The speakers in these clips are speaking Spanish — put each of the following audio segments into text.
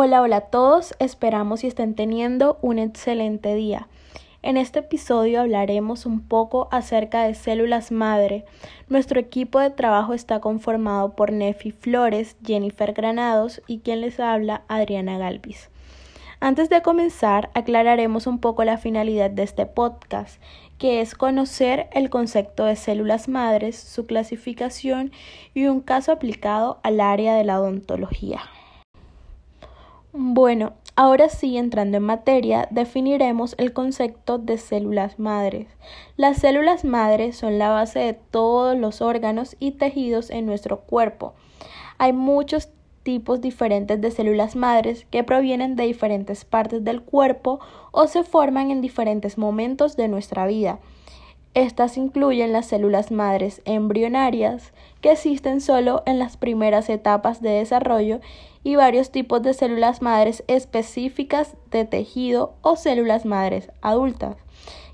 Hola, hola a todos, esperamos y estén teniendo un excelente día. En este episodio hablaremos un poco acerca de células madre. Nuestro equipo de trabajo está conformado por Nefi Flores, Jennifer Granados y quien les habla, Adriana Galvis. Antes de comenzar, aclararemos un poco la finalidad de este podcast, que es conocer el concepto de células madres, su clasificación y un caso aplicado al área de la odontología. Bueno, ahora sí, entrando en materia, definiremos el concepto de células madres. Las células madres son la base de todos los órganos y tejidos en nuestro cuerpo. Hay muchos tipos diferentes de células madres que provienen de diferentes partes del cuerpo o se forman en diferentes momentos de nuestra vida. Estas incluyen las células madres embrionarias, que existen solo en las primeras etapas de desarrollo, y varios tipos de células madres específicas de tejido o células madres adultas,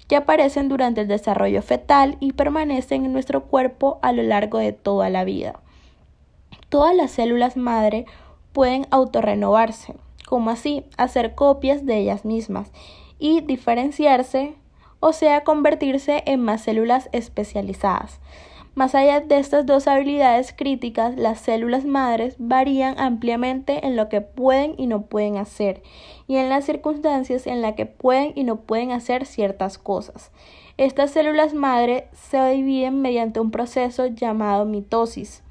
que aparecen durante el desarrollo fetal y permanecen en nuestro cuerpo a lo largo de toda la vida. Todas las células madre pueden autorrenovarse, como así hacer copias de ellas mismas y diferenciarse o sea convertirse en más células especializadas. Más allá de estas dos habilidades críticas, las células madres varían ampliamente en lo que pueden y no pueden hacer y en las circunstancias en las que pueden y no pueden hacer ciertas cosas. Estas células madre se dividen mediante un proceso llamado mitosis,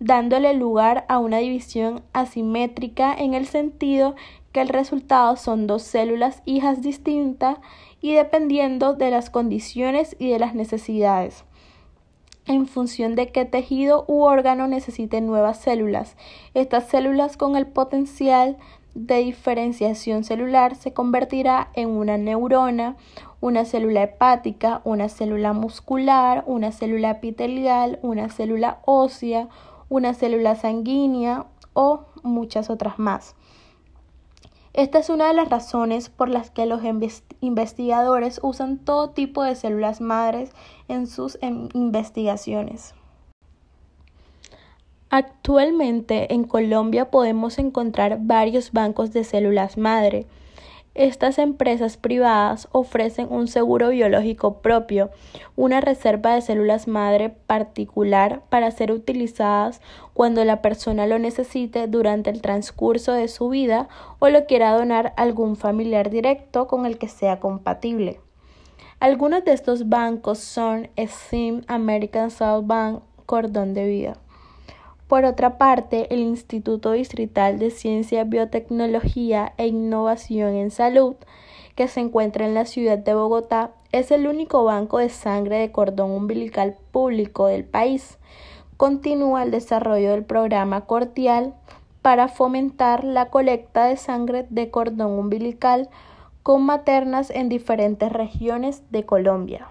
dándole lugar a una división asimétrica en el sentido que el resultado son dos células hijas distintas y dependiendo de las condiciones y de las necesidades en función de qué tejido u órgano necesite nuevas células. Estas células con el potencial de diferenciación celular se convertirá en una neurona, una célula hepática, una célula muscular, una célula epitelial, una célula ósea, una célula sanguínea o muchas otras más. Esta es una de las razones por las que los investigadores usan todo tipo de células madres en sus em, investigaciones. Actualmente en Colombia podemos encontrar varios bancos de células madre estas empresas privadas ofrecen un seguro biológico propio, una reserva de células madre particular para ser utilizadas cuando la persona lo necesite durante el transcurso de su vida o lo quiera donar a algún familiar directo con el que sea compatible. Algunos de estos bancos son SIM, American South Bank, Cordón de Vida. Por otra parte, el Instituto Distrital de Ciencia, Biotecnología e Innovación en Salud, que se encuentra en la ciudad de Bogotá, es el único banco de sangre de cordón umbilical público del país. Continúa el desarrollo del programa Cortial para fomentar la colecta de sangre de cordón umbilical con maternas en diferentes regiones de Colombia.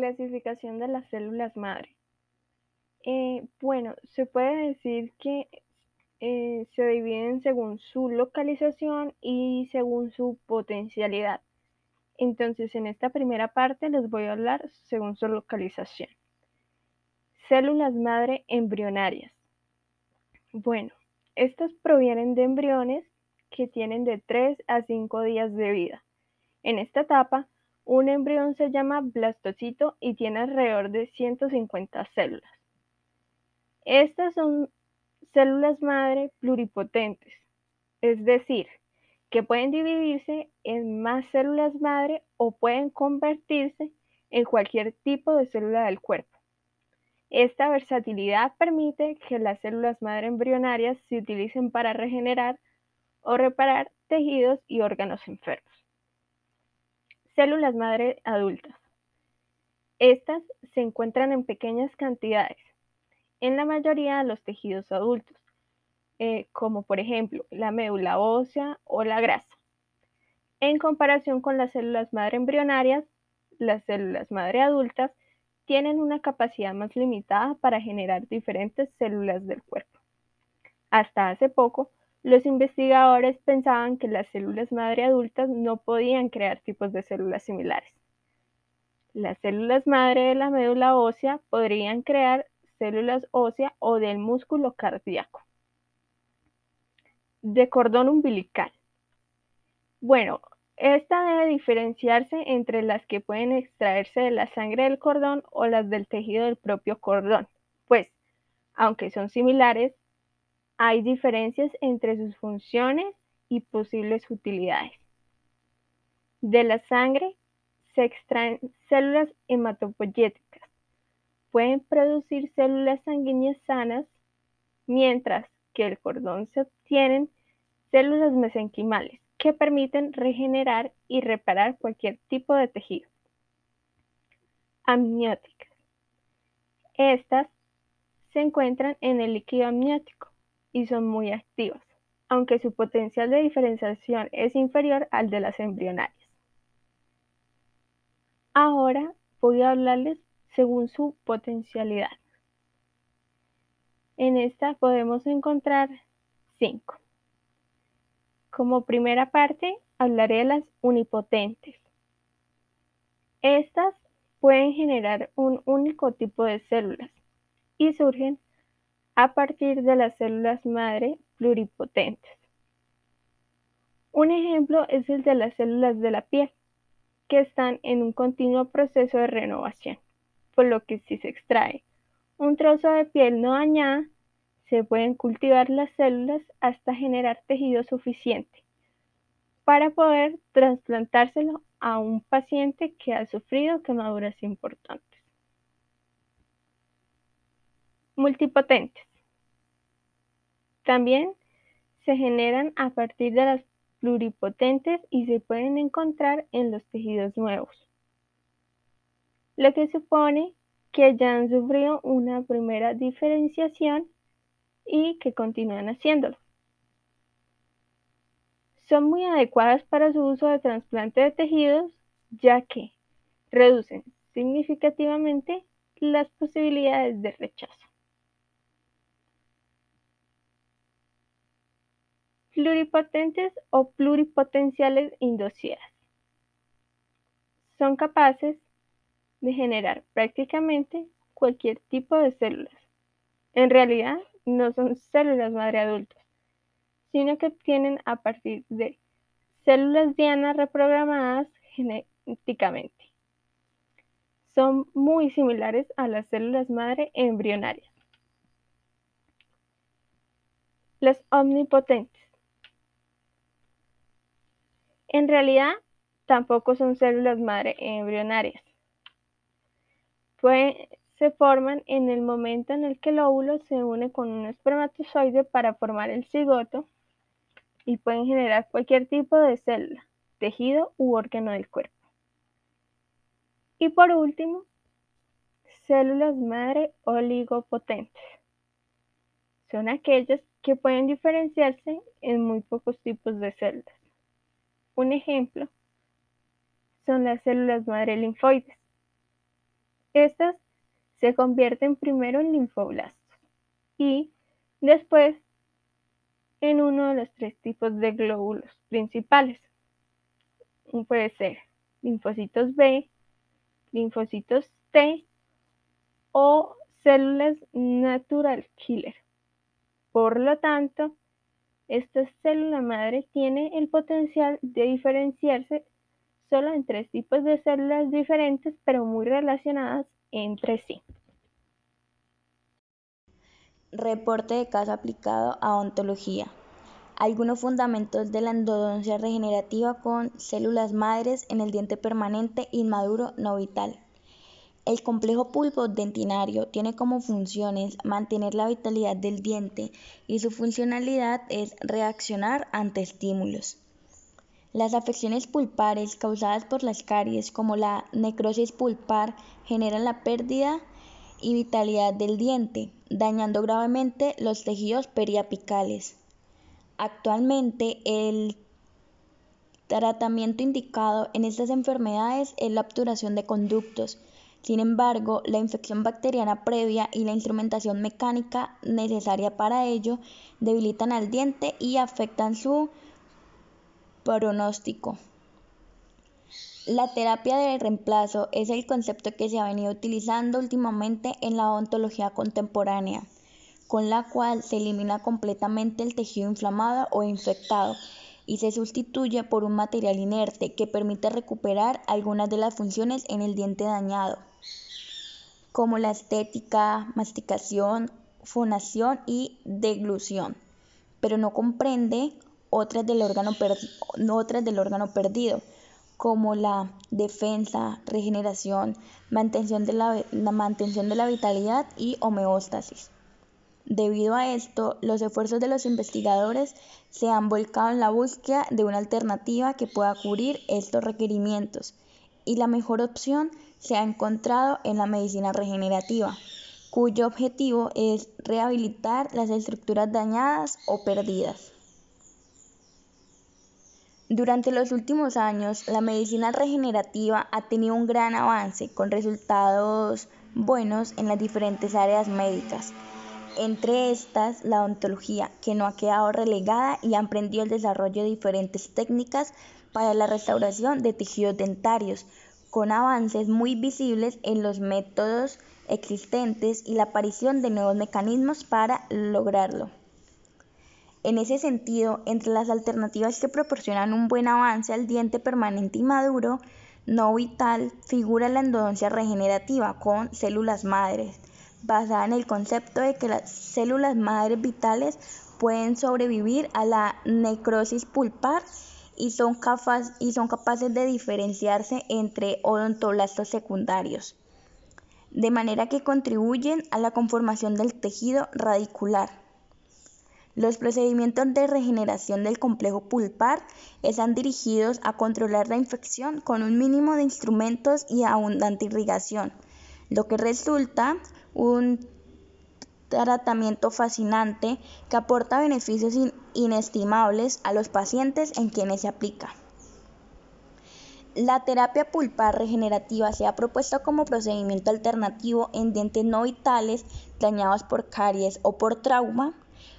Clasificación de las células madre. Eh, bueno, se puede decir que eh, se dividen según su localización y según su potencialidad. Entonces, en esta primera parte les voy a hablar según su localización. Células madre embrionarias. Bueno, estas provienen de embriones que tienen de 3 a 5 días de vida. En esta etapa, un embrión se llama blastocito y tiene alrededor de 150 células. Estas son células madre pluripotentes, es decir, que pueden dividirse en más células madre o pueden convertirse en cualquier tipo de célula del cuerpo. Esta versatilidad permite que las células madre embrionarias se utilicen para regenerar o reparar tejidos y órganos enfermos. Células madre adultas. Estas se encuentran en pequeñas cantidades en la mayoría de los tejidos adultos, eh, como por ejemplo la médula ósea o la grasa. En comparación con las células madre embrionarias, las células madre adultas tienen una capacidad más limitada para generar diferentes células del cuerpo. Hasta hace poco, los investigadores pensaban que las células madre adultas no podían crear tipos de células similares. Las células madre de la médula ósea podrían crear células óseas o del músculo cardíaco. De cordón umbilical. Bueno, esta debe diferenciarse entre las que pueden extraerse de la sangre del cordón o las del tejido del propio cordón, pues, aunque son similares, hay diferencias entre sus funciones y posibles utilidades. De la sangre se extraen células hematopoyéticas. Pueden producir células sanguíneas sanas, mientras que el cordón se obtienen células mesenquimales que permiten regenerar y reparar cualquier tipo de tejido. Amnióticas. Estas se encuentran en el líquido amniótico y son muy activas, aunque su potencial de diferenciación es inferior al de las embrionarias. Ahora voy a hablarles según su potencialidad. En esta podemos encontrar cinco. Como primera parte, hablaré de las unipotentes. Estas pueden generar un único tipo de células y surgen a partir de las células madre pluripotentes. Un ejemplo es el de las células de la piel, que están en un continuo proceso de renovación, por lo que si se extrae un trozo de piel no dañada, se pueden cultivar las células hasta generar tejido suficiente para poder trasplantárselo a un paciente que ha sufrido quemaduras importantes. Multipotentes. También se generan a partir de las pluripotentes y se pueden encontrar en los tejidos nuevos, lo que supone que ya han sufrido una primera diferenciación y que continúan haciéndolo. Son muy adecuadas para su uso de trasplante de tejidos, ya que reducen significativamente las posibilidades de rechazo. Pluripotentes o pluripotenciales indocidas. Son capaces de generar prácticamente cualquier tipo de células. En realidad, no son células madre adultas, sino que obtienen a partir de células dianas reprogramadas genéticamente. Son muy similares a las células madre embrionarias. Las omnipotentes. En realidad, tampoco son células madre embrionarias. se forman en el momento en el que el óvulo se une con un espermatozoide para formar el cigoto y pueden generar cualquier tipo de célula, tejido u órgano del cuerpo. Y por último, células madre oligopotentes. Son aquellas que pueden diferenciarse en muy pocos tipos de células. Un ejemplo son las células madre linfoides. Estas se convierten primero en linfoblastos y después en uno de los tres tipos de glóbulos principales. Puede ser linfocitos B, linfocitos T o células natural killer. Por lo tanto, esta célula madre tiene el potencial de diferenciarse solo en tres tipos de células diferentes pero muy relacionadas entre sí. Reporte de caso aplicado a ontología. Algunos fundamentos de la endodoncia regenerativa con células madres en el diente permanente inmaduro no vital. El complejo pulpo dentinario tiene como funciones mantener la vitalidad del diente y su funcionalidad es reaccionar ante estímulos. Las afecciones pulpares causadas por las caries como la necrosis pulpar generan la pérdida y vitalidad del diente, dañando gravemente los tejidos periapicales. Actualmente el tratamiento indicado en estas enfermedades es la obturación de conductos, sin embargo, la infección bacteriana previa y la instrumentación mecánica necesaria para ello debilitan al diente y afectan su pronóstico. La terapia de reemplazo es el concepto que se ha venido utilizando últimamente en la odontología contemporánea, con la cual se elimina completamente el tejido inflamado o infectado y se sustituye por un material inerte que permite recuperar algunas de las funciones en el diente dañado, como la estética, masticación, fonación y deglución, pero no comprende otras del órgano, otras del órgano perdido como la defensa, regeneración, mantención de la, mantención de la vitalidad y homeostasis. Debido a esto, los esfuerzos de los investigadores se han volcado en la búsqueda de una alternativa que pueda cubrir estos requerimientos y la mejor opción se ha encontrado en la medicina regenerativa, cuyo objetivo es rehabilitar las estructuras dañadas o perdidas. Durante los últimos años, la medicina regenerativa ha tenido un gran avance con resultados buenos en las diferentes áreas médicas. Entre estas, la odontología, que no ha quedado relegada y ha emprendido el desarrollo de diferentes técnicas para la restauración de tejidos dentarios, con avances muy visibles en los métodos existentes y la aparición de nuevos mecanismos para lograrlo. En ese sentido, entre las alternativas que proporcionan un buen avance al diente permanente y maduro, no vital, figura la endodoncia regenerativa con células madres, basada en el concepto de que las células madres vitales pueden sobrevivir a la necrosis pulpar y son, y son capaces de diferenciarse entre odontoblastos secundarios, de manera que contribuyen a la conformación del tejido radicular. Los procedimientos de regeneración del complejo pulpar están dirigidos a controlar la infección con un mínimo de instrumentos y abundante irrigación, lo que resulta un tratamiento fascinante que aporta beneficios inestimables a los pacientes en quienes se aplica. La terapia pulpar regenerativa se ha propuesto como procedimiento alternativo en dientes no vitales dañados por caries o por trauma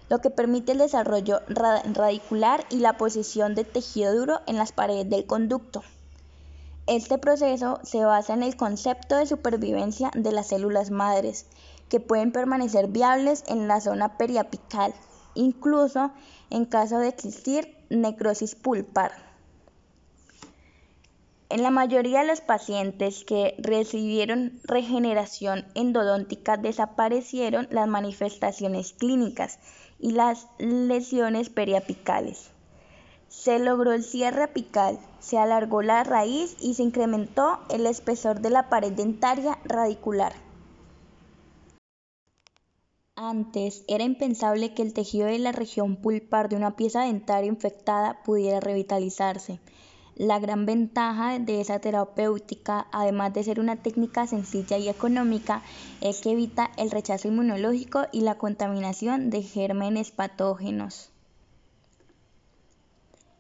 lo que permite el desarrollo radicular y la posición de tejido duro en las paredes del conducto. Este proceso se basa en el concepto de supervivencia de las células madres, que pueden permanecer viables en la zona periapical, incluso en caso de existir necrosis pulpar. En la mayoría de los pacientes que recibieron regeneración endodóntica desaparecieron las manifestaciones clínicas y las lesiones periapicales. Se logró el cierre apical, se alargó la raíz y se incrementó el espesor de la pared dentaria radicular. Antes era impensable que el tejido de la región pulpar de una pieza dentaria infectada pudiera revitalizarse. La gran ventaja de esa terapéutica, además de ser una técnica sencilla y económica, es que evita el rechazo inmunológico y la contaminación de gérmenes patógenos.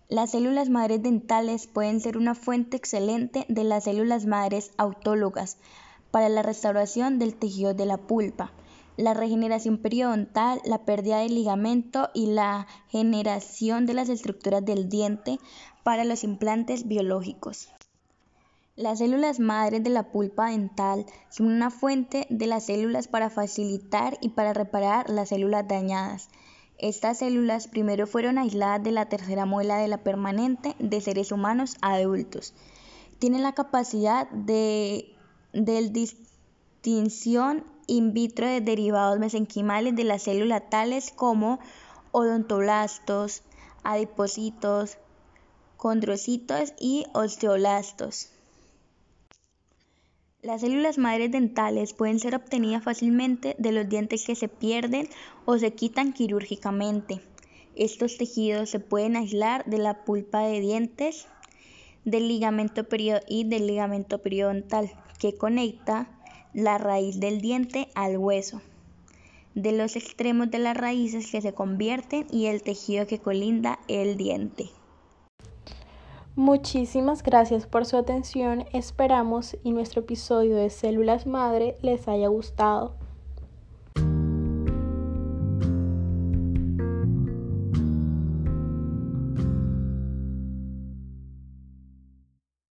Las células madres dentales pueden ser una fuente excelente de las células madres autólogas para la restauración del tejido de la pulpa, la regeneración periodontal, la pérdida de ligamento y la generación de las estructuras del diente para los implantes biológicos. Las células madres de la pulpa dental son una fuente de las células para facilitar y para reparar las células dañadas. Estas células primero fueron aisladas de la tercera muela de la permanente de seres humanos adultos. Tienen la capacidad de, de distinción in vitro de derivados mesenquimales de las células tales como odontoblastos, adipocitos, condrocitos y osteoblastos. Las células madres dentales pueden ser obtenidas fácilmente de los dientes que se pierden o se quitan quirúrgicamente. Estos tejidos se pueden aislar de la pulpa de dientes del ligamento y del ligamento periodontal que conecta la raíz del diente al hueso, de los extremos de las raíces que se convierten y el tejido que colinda el diente. Muchísimas gracias por su atención. Esperamos y nuestro episodio de Células Madre les haya gustado.